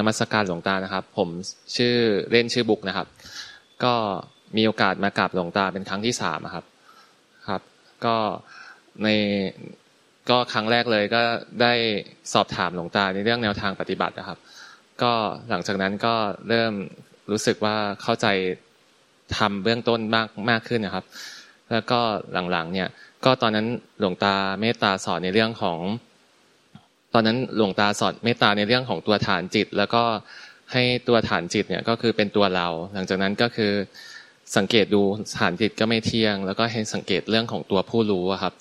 นมัสการหลวงตานะครับ ผมชื่อเล่นชื่อบุกนะครับ ก็มีโอกาสมากราบหลวงตาเป็นครั้งที่สามครับ ครับ ก็ในก็ครั้งแรกเลยก็ได้สอบถามหลวงตาในเรื่องแนวทางปฏิบัตินะครับ ก็หลังจากนั้นก็เริ่มรู้สึกว่าเข้าใจทำเบื้องต้นมากมากขึ้นนะครับ แล้วก็หลังๆเนี่ย ก็ตอนนั้นหลวงตาเมตตาสอนในเรื่องของ ตอนนั้นหลวงตาสอนเมตตาในเรื่องของตัวฐานจิต แล้วก็ให้ตัวฐานจิตเนี่ยก็คือเป็นตัวเรา หลังจากนั้นก็คือสังเกตดูฐานจิตก็ไม่เที่ยง แล้วก็ให้สังเกตเรื่องของตัวผู้รู้ครับ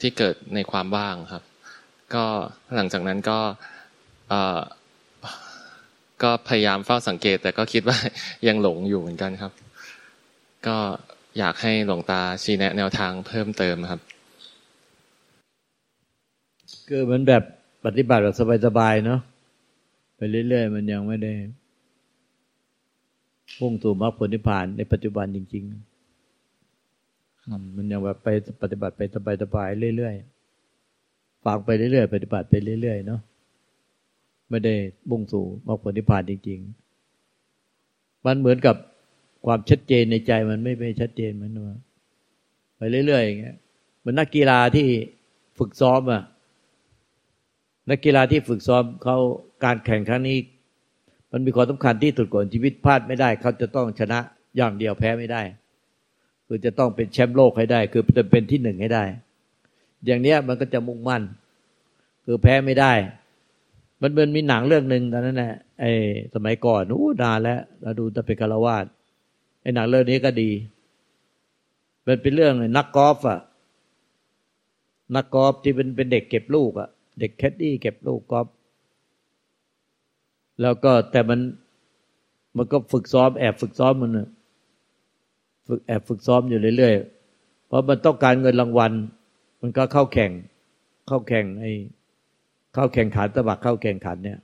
ที่เกิดในความว่างครับ ก็หลังจากนั้นก็ก็พยายามเฝ้าสังเกต แต่ก็คิดว่ายังหลงอยู่เหมือนกันครับ ก็อยากให้หลวงตาชี้แนะแนวทางเพิ่มเติมครับคือมันแบบ ปฏิบัติแบบสบายๆเนาะไปเรื่อยๆ มันยังไม่ได้พุ่งสู่มรรคผลนิพพานในปัจจุบันจริง ๆ มันยังแบบไปปฏิบัติไปสบายๆเรื่อยๆฟังไปเรื่อยๆปฏิบัติไปเรื่อยๆเนาะไม่ได้บุ่งสู่มรรคผลนิพพานจริง ๆ มันเหมือนกับความชัดเจนในใจมันไม่ไม่ชัดเจนมันว่าไปเรื่อยๆอย่างเงี้ยมันนักกีฬาที่ฝึกซ้อมอะ นักกีฬาที่ฝึกซ้อมเขาการแข่งครั้งนี้ มันมีความสำคัญที่สุดก่อนชีวิตพลาดไม่ได้ เขาจะต้องชนะอย่างเดียวแพ้ไม่ได้ คือจะต้องเป็นแชมป์โลกให้ได้ คือจะเป็นที่หนึ่งให้ได้ อย่างเนี้ยมันก็จะมุ่งมั่น คือแพ้ไม่ได้ มันเป็นมีหนังเรื่องหนึ่งตอนนั้นแหละไอ้สมัยก่อนนู้นานแล้วเราดูต่เป็นคารวาสไอ้หนังเรื่องนี้ก็ดี มันเป็นเรื่องนักกอล์ฟอะนักกอล์ฟที่เป็นเป็นเด็กเก็บลูกอะ เด็กแคดดี้เก็บลูกกอล์ฟแล้วก็แต่มันมันก็ฝึกซ้อมแอบฝึกซ้อมมันฝึกแอบฝึกซ้อมอยู่เรื่อยๆ เพราะมันต้องการเงินรางวัล มันก็เข้าแข่ง เข้าแข่งไอ้เข้าแข่งขันสมัครเข้าแข่งขันเนี่ย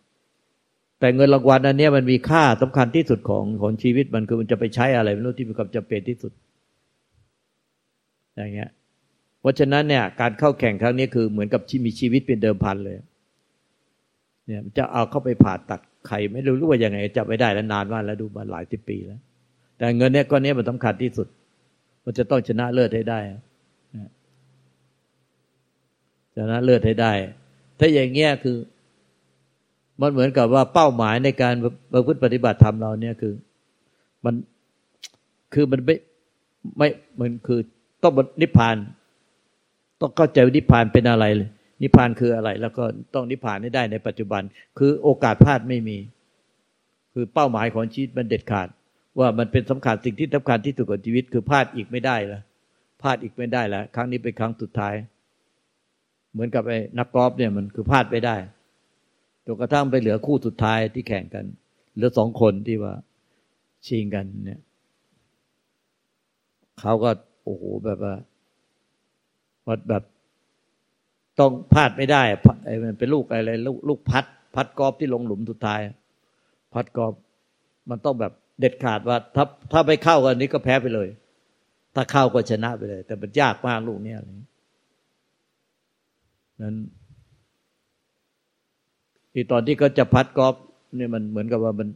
แต่เงินรางวัลอันนี้มันมีค่าสำคัญที่สุดของของชีวิตมันคือมันจะไปใช้อะไรไม่รู้ที่มีความจำเป็นที่สุด อย่างเงี้ย เพราะฉะนั้นเนี่ยการเข้าแข่งครั้งนี้คือเหมือนกับที่มีชีวิตเป็นเดิมพันเลย เนี่ยจะเอาเข้าไปผ่าตัดไข่ไม่รู้รู้ว่ายังไงจะไม่ได้แล้วนานมากแล้วดูมาหลายสิบปีแล้ว แต่เงินเนี่ยก้อนนี้มันสำคัญที่สุด มันจะต้องชนะเลิศให้ได้ชนะเลิศให้ได้ ถ้าอย่างเงี้ยคือ มันเหมือนกับว่าเป้าหมายในการประพฤติปฏิบัติธรรมเราเนี่ยคือ มันคือมันไม่ไม่มันคือต้องนิพพาน ต้องเข้าใจนิพพานเป็นอะไร นิพพานคืออะไร แล้วก็ต้องนิพพานให้ได้ในปัจจุบัน คือโอกาสพลาดไม่มี คือเป้าหมายของชีวิตมันเด็ดขาด ว่ามันเป็นสำคัญสิ่งที่สำคัญที่สุดของชีวิต คือพลาดอีกไม่ได้ละพลาดอีกไม่ได้แล้วครั้งนี้เป็นครั้งสุดท้าย เหมือนกับไอ้นักกอล์ฟเนี่ยมันคือพลาดไม่ได้จนกระทั่งไปเหลือคู่สุดท้ายที่แข่งกันเหลือสองคนที่ว่าชิงกันเนี่ย เขาก็โอ้โหแบบว่า วัดแบบต้องพลาดไม่ได้ไอ้มันเป็นลูกอะไรลูกลูกพัด พัดกอบที่ลงหลุมสุดท้าย พัดกอบมันต้องแบบเด็ดขาดว่า ถ้าถ้าไปเข้ากันนี้ก็แพ้ไปเลย ถ้าเข้าก็ชนะไปเลย แต่มันยากมากลูกเนี้ยนั้นที่ตอนที่เขาจะพัดกอบเนี่ยมันเหมือนกับว่ามัน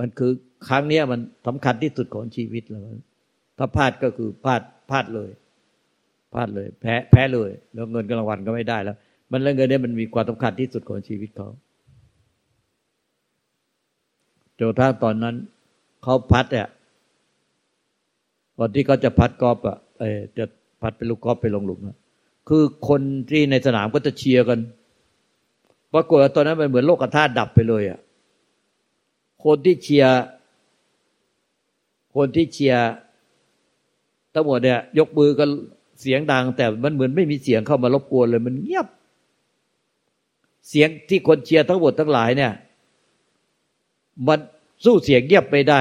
มันคือครั้งเนี้ยมันสำคัญที่สุดของชีวิตแล้วถ้าพลาดก็คือพลาดพลาดเลย พลาดเลย แพ้แพ้เลย แล้วเงินกลางวันก็ไม่ได้แล้ว มันเรื่องเงินเนี่ยมันมีความสำคัญที่สุดของชีวิตเขาจนถ้าตอนนั้นเขาพัดเนี่ยตอนที่เขาจะพัดกอบอะเออจะพัดเป็นลูกกอบไปลงหลุมนะคือคนที่ในสนามก็จะเชียร์กันปรากฏว่าตอนนั้นมันเหมือนโลกธาตุดับไปเลยอะคนที่เชียร์คนที่เชียร์ทั้งหมดเนี่ย ยกมือกัน เสียงดังแต่มันเหมือนไม่มีเสียงเข้ามารบกวนเลยมันเงียบ เสียงที่คนเชียร์ทั้งหมดทั้งหลายเนี่ย มันสู้เสียงเงียบไม่ได้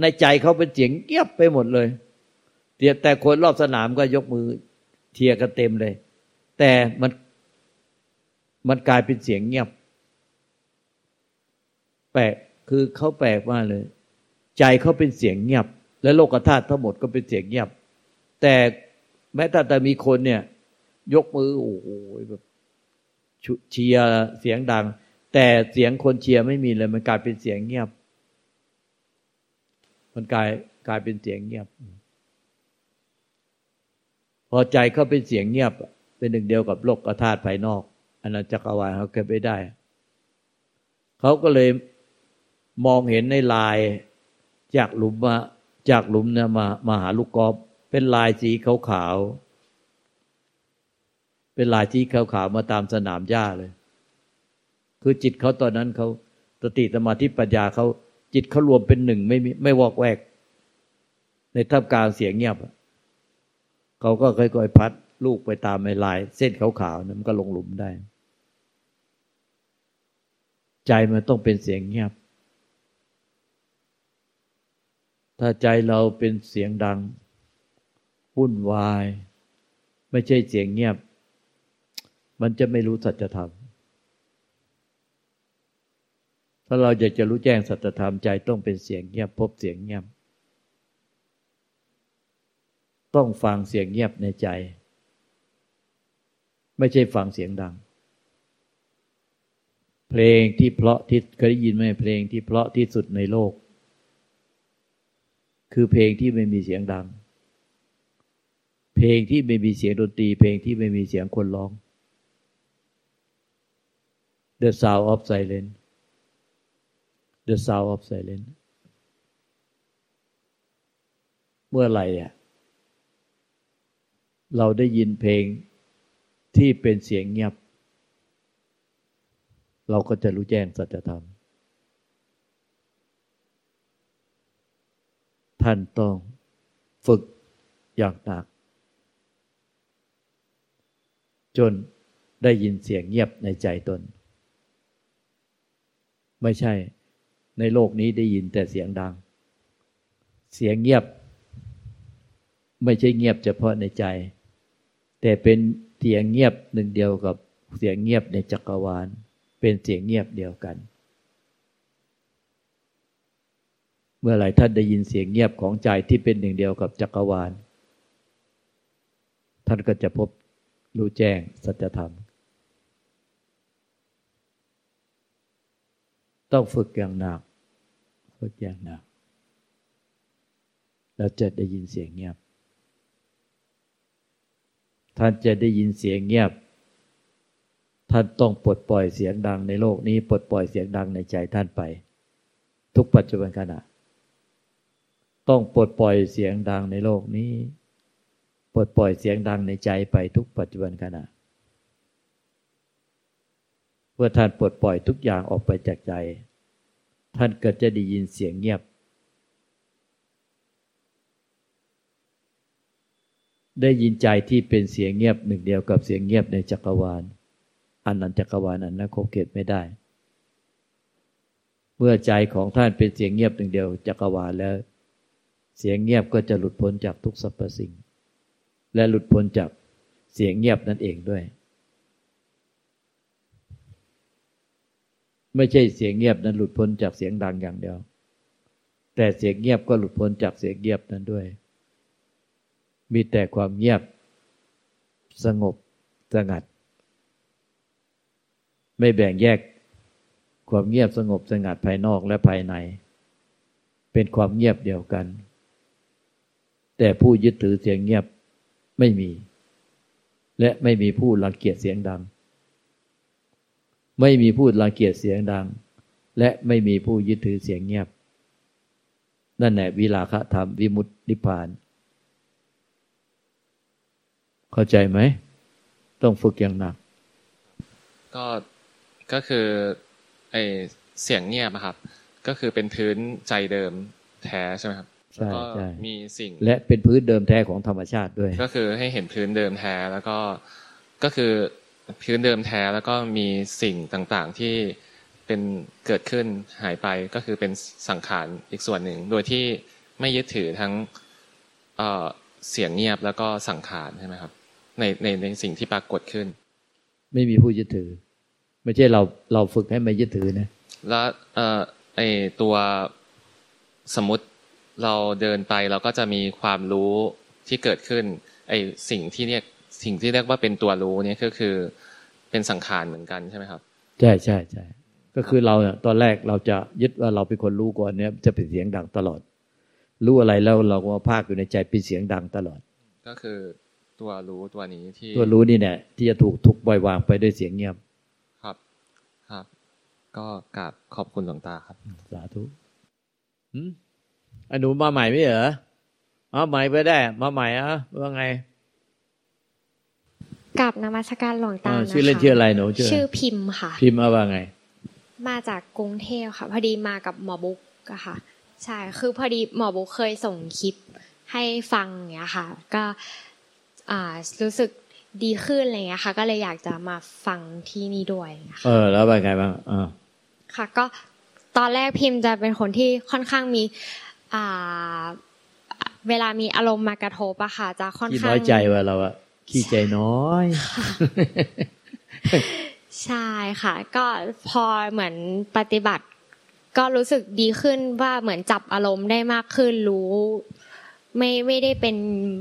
ในใจเขาเป็นเสียงเงียบไปหมดเลยแต่คนรอบสนามก็ยกมือเทียกันเต็มเลย แต่มันมันกลายเป็นเสียงเงียบ แปลกคือเขาแปลกมากเลย ใจเขาเป็นเสียงเงียบ และโลกธาตุทั้งหมดก็เป็นเสียงเงียบ แต่ แม้แต่แต่มีคนเนี่ย ยกมือโอ้โหแบบเชียร์เสียงดัง แต่เสียงคนเชียร์ไม่มีเลย มันกลายเป็นเสียงเงียบ มันกลายกลายเป็นเสียงเงียบ พอใจเขาเป็นเสียงเงียบ เป็นหนึ่งเดียวกับโลกธาตุภายนอกอันนั้นจักรวาลเขาเก็บไม่ได้เขาก็เลยมองเห็นในลายจากหลุมมาจากหลุมเนี่ยมามาหาลูกกอล์ฟ เป็นลายสีขาวๆ เป็นลายสีขาวๆ มาตามสนามหญ้าเลย คือจิตเขาตอนนั้นเขาสติสมาธิปัญญาเขาจิตเขารวมเป็นหนึ่งไม่มีไม่วอกแวก ในท่ามกลางเสียงเงียบเขาก็ค่อยๆพัดลูกไปตามในลาย เส้นขาวๆนั้นก็ลงหลุมได้ ใจมันต้องเป็นเสียงเงียบ ถ้าใจเราเป็นเสียงดัง วุ่นวาย ไม่ใช่เสียงเงียบ มันจะไม่รู้สัจธรรม ถ้าเราอยากจะรู้แจ้งสัจธรรมใจต้องเป็นเสียงเงียบ พบเสียงเงียบ ต้องฟังเสียงเงียบในใจ ไม่ใช่ฟังเสียงดัง เพลงที่เพราะที่เคยได้ยินไหมเพลงที่เพราะที่สุดในโลก คือเพลงที่ไม่มีเสียงดัง เพลงที่ไม่มีเสียงดนตรี เพลงที่ไม่มีเสียงคนร้อง The sound of silence The sound of silence เมื่อไหร่อะเราได้ยินเพลงที่เป็นเสียงเงียบ เราก็จะรู้แจ้งสัจธรรม ท่านต้องฝึกอย่างหนัก จนได้ยินเสียงเงียบในใจตน ไม่ใช่ ในโลกนี้ได้ยินแต่เสียงดัง เสียงเงียบ ไม่ใช่เงียบเฉพาะในใจ แต่เป็นเสียงเงียบหนึ่งเดียวกับเสียงเงียบในจักรวาล เป็นเสียงเงียบเดียวกัน เมื่อไหร่ท่านได้ยินเสียงเงียบของใจที่เป็นหนึ่งเดียวกับจักรวาล ท่านก็จะพบ รู้แจ้งสัจธรรม ต้องฝึกอย่างหนัก ฝึกอย่างหนัก แล้วจะได้ยินเสียงเงียบ ท่านจะได้ยินเสียงเงียบ ท่านต้องปลดปล่อยเสียงดังในโลกนี้ ปลดปล่อยเสียงดังในใจท่านไป ทุกปัจจุบันขณะ ต้องปลดปล่อยเสียงดังในโลกนี้ ปลดปล่อยเสียงดังในใจไปทุกปัจจุบันขณะเพื่อท่านปลดปล่อยทุกอย่างออกไปจากใจ ท่านก็จะได้ยินเสียงเงียบ ได้ยินใจที่เป็นเสียงเงียบหนึ่งเดียวกับเสียงเงียบในจักรวาล อันนั้นจักรวาลอันนั้นคบเกตไม่ได้ เมื่อใจของท่านเป็นเสียงเงียบหนึ่งเดียวจักรวาลแล้ว เสียงเงียบก็จะหลุดพ้นจากทุกสรรพสิ่ง และหลุดพ้นจากเสียงเงียบนั่นเองด้วย ไม่ใช่เสียงเงียบนั้นหลุดพ้นจากเสียงดังอย่างเดียว แต่เสียงเงียบก็หลุดพ้นจากเสียงเงียบนั้นด้วย มีแต่ความเงียบ สงบสงัด ไม่แบ่งแยกความเงียบสงบสงัดภายนอกและภายใน เป็นความเงียบเดียวกัน แต่ผู้ยึดถือเสียงเงียบ ไม่มี และไม่มีผู้รังเกียจเสียงดัง ไม่มีผู้รังเกียจเสียงดัง และไม่มีผู้ยึดถือเสียงเงียบ นั่นแหละวิลาคะธรรมวิมุตติพาน เข้าใจไหม ต้องฝึกอย่างหนัก ก็ก็คือไอเสียงเงียบครับ ก็คือเป็นพื้นใจเดิมแท้ใช่ไหมครับ ใช่ใช่มีสิ่งและเป็นพื้นเดิมแท้ของธรรมชาติด้วย ก็คือให้เห็นพื้นเดิมแท้แล้วก็ก็คือพื้นเดิมแท้แล้วก็มีสิ่งต่างๆที่เป็นเกิดขึ้นหายไปก็คือเป็นสังขารอีกส่วนหนึ่ง โดยที่ไม่ยึดถือทั้งเเสียงเงียบแล้วก็สังขารใช่ไหมครับ ในในในสิ่งที่ปรากฏขึ้น ไม่มีผู้ยึดถือ ไม่ใช่เราเราฝึกให้ไม่ยึดถือนะ แล้วเออไอตัวสมมติ เราเดินไปเราก็จะมีความรู้ที่เกิดขึ้นไอสิ่งที่เรียกสิ่งที่เรียกว่าเป็นตัวรู้เนี่ยก็คือเป็นสังขารเหมือนกันใช่ไหมครับ ใช่ใช่ใช่ก็คือเราเนี่ยตอนแรกเราจะยึดว่าเราเป็นคนรู้ก่อนเนี่ยจะเป็นเสียงดังตลอด รู้อะไรแล้วเราก็ภาคอยู่ในใจเป็นเสียงดังตลอด ก็คือตัวรู้ตัวนี้ที่ตัวรู้นี่เนี่ยที่จะถูกทุกบ่อยวางไปด้วยเสียงเงียบ ครับครับ ก็กราบขอบคุณหลวงตาครับ สาธุอืมอัน หนูมาใหม่ไม่เหรออ๋อใหม่ไปได้ มาใหม่อะว่าไงกับนมัสการหลวงตาอ่านะคะชื่อเล่นชื่ออะไรหนูชื่อชื่อพิมพ์ค่ะ พิมพ์มาว่าไง มาจากกรุงเทพค่ะ พอดีมากับหมอบุ๊กอะค่ะ ใช่ คือพอดีหมอบุ๊กเคยส่งคลิปให้ฟังอย่างเงี้ยค่ะ ก็อ่ารู้สึกดีขึ้นอะไรเงี้ยค่ะ ก็เลยอยากจะมาฟังที่นี่ด้วยค่ะเออ แล้วว่าไงบ้างอ่าค่ะ ก็ตอนแรกพิมพ์จะเป็นคนที่ค่อนข้างมี อ่า เวลามีอารมณ์มากระทบอะค่ะ จะค่อนขี้ข้างน้อยใจว่าเราอะขี้ใจน้อยใช่ค่ะ ก็พอเหมือนปฏิบัติ ก็รู้สึกดีขึ้นว่าเหมือนจับอารมณ์ได้มากขึ้นรู้ ไม่ไม่ได้เป็น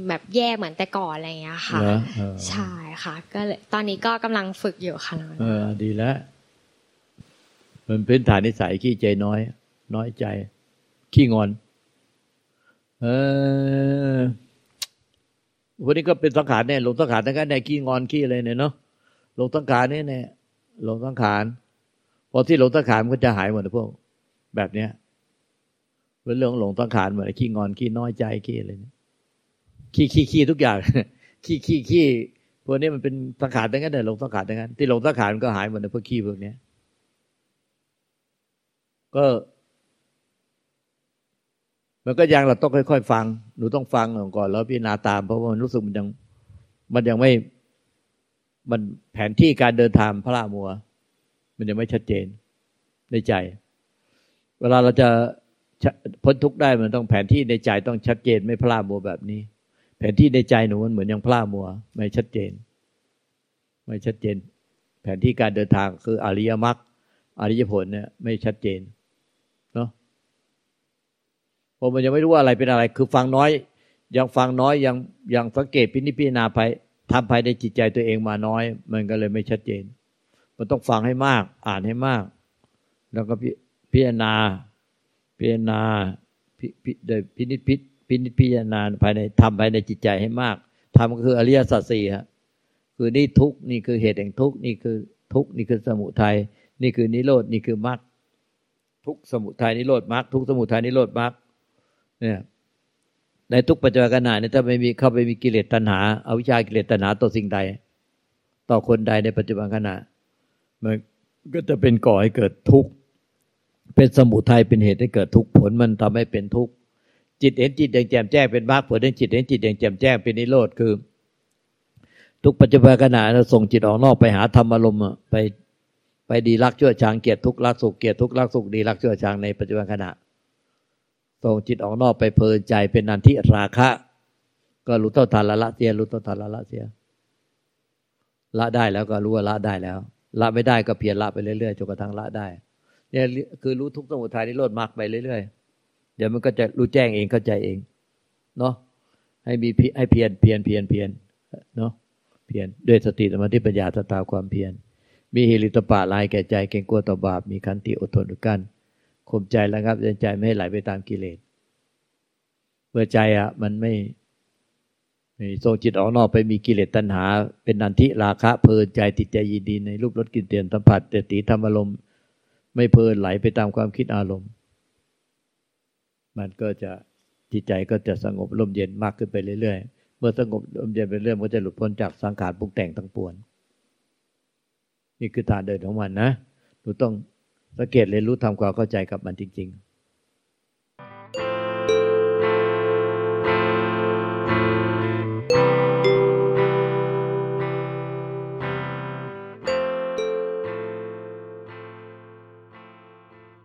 แบบแย่เหมือนแต่ก่อนอะไรอย่างเงี้ยค่ะเหรอเออใช่ค่ะ ก็เลยตอนนี้ก็กำลังฝึกอยู่ค่ะเออ ดีแล้วมันพื้นฐานนิสัยขี้ใจน้อย น้อยใจ ขี้งอน เออวันนี้ก็เป็นสังขารเนี่ยหลงสังขารทั้งนั้นเนี่ยขี้งอนขี้อะไรเนี่ยเนาะหลงสังขารเนี่ยเนี่ยหลงสังขารพอที่หลงสังขารมันก็จะหายหมดนะพวก แบบเนี้ยเป็นเรื่องหลงสังขารเหมือนขี้งอนขี้น้อยใจขี้อะไรเนี่ยขี้ขี้ขี้ทุกอย่างขี้ขี้ขี้พวกนี้มันเป็นสังขารทั้งนั้นเลยหลงสังขารทั้งนั้นที่หลงสังขารมันก็หายหมดนะพวกขี้พวกเนี้ยก็ มันก็ยังเราต้องค่อย ๆ ฟัง หนูต้องฟังก่อนแล้วพิจารณาตาม เพราะว่ามันรู้สึกมันยัง มันยังไม่มันแผนที่การเดินทางพระรามัว มันยังไม่ชัดเจนในใจ เวลาเราจะพ้นทุกข์ได้มันต้องแผนที่ในใจต้องชัดเจนไม่พลามัวแบบนี้ แผนที่ในใจหนูมันเหมือนยังพลามัว ไม่ชัดเจน ไม่ชัดเจน แผนที่การเดินทางคืออริยมรรคอริยผลเนี่ยไม่ชัดเจน เพราะมันยังไม่รู้ว่าอะไรเป็นอะไร คือฟังน้อย ยังฟังน้อยยังยังสังเกตพินิจพิจารณาภายทำภายในจิตใจตัวเองมาน้อย มันก็เลยไม่ชัดเจน มันต้องฟังให้มาก อ่านให้มาก แล้วก็พิจารณาพิจารณาโดยพินิจพิพินิจพิจารณาภายในทำภายในจิตใจให้มากทำก็คืออริยสัจสี่ฮะคือนี่ทุกนี่คือเหตุแห่งทุกนี่คือทุกนี่คือสมุทัยนี่คือนิโรดนี่คือมรรคทุกสมุทัยนิโรธมรรคทุกสมุทัยนิโรธมรรค เนี่ยในทุกปัจจุบันขณะนี้ถ้าไม่มีเข้าไปมีกิเลสตัณหาอาวิชากิเลสตัณหาต่อสิ่งใด ต่อคนใดในปัจจุบันขณะ มันก็จะเป็นก่อให้เกิดทุกข์เป็นสมุทัยเป็นเหตุให้เกิดทุกข์ผลมันทำให้เป็นทุกข์จิตเห็นจิตอย่างแจ่มแจ้งเป็นมรรคผลเห็นจิตเห็นจิตอย่างแจ่มแจ้งเป็นนิโรธคือ ทุกปัจจุบันขณะเราส่งจิตออกนอกไปหาธรรมอารมณ์ไปไปดีรักชั่วชางเกียรติทุกข์รักสุขเกียรติทุกข์รักสุขดีรักชั่วชางในปัจจุบันขณะ ส่งจิตออกนอกไปเพลินใจเป็นนันทิราคะ ก็รู้เท่าทันละละเสียรู้เท่าทันละละเสีย ละได้แล้วก็รู้ว่าละได้แล้ว ละไม่ได้ก็เพียรละไปเรื่อยๆจนกระทั่งละได้ เนี่ยคือรู้ทุกสมุทัยนิโรธมรรคไปเรื่อยๆเดี๋ยวมันก็จะรู้แจ้งเองเข้าใจเองเนาะให้มีให้เพียรเพียรเพียรเพียรเนาะเพียรด้วยสติสมาธิปัญญาตตาความเพียรมีฮิริตปะลายแก่ใจเก่งกลัวต่อบาปมีขันติอดทนอดกั้น ข่มใจแล้วครับใจไม่ให้ไหลไปตามกิเลสเมื่อใจอะ มันไม่ส่งจิตออกนอกไปมีกิเลสตัณหา เป็นนันทิราคะเพลินใจติดใจยินดีในรูปรสกลิ่นเตียนสัมผัสแต่ตีธรรมอารมณ์ไม่เพลินไหลไปตามความคิดอารมณ์ มันก็จะจิตใจก็จะสงบลมเย็นมากขึ้นไปเรื่อยๆ เมื่อสงบลมเย็นไปเรื่อยก็จะหลุดพ้นจากสังขารปรุงแต่งทั้งปวงนี่คือทางเดินของมันนะหนูต้อง สังเกตเรียนรู้ทำความเข้าใจกับมันจริง ๆ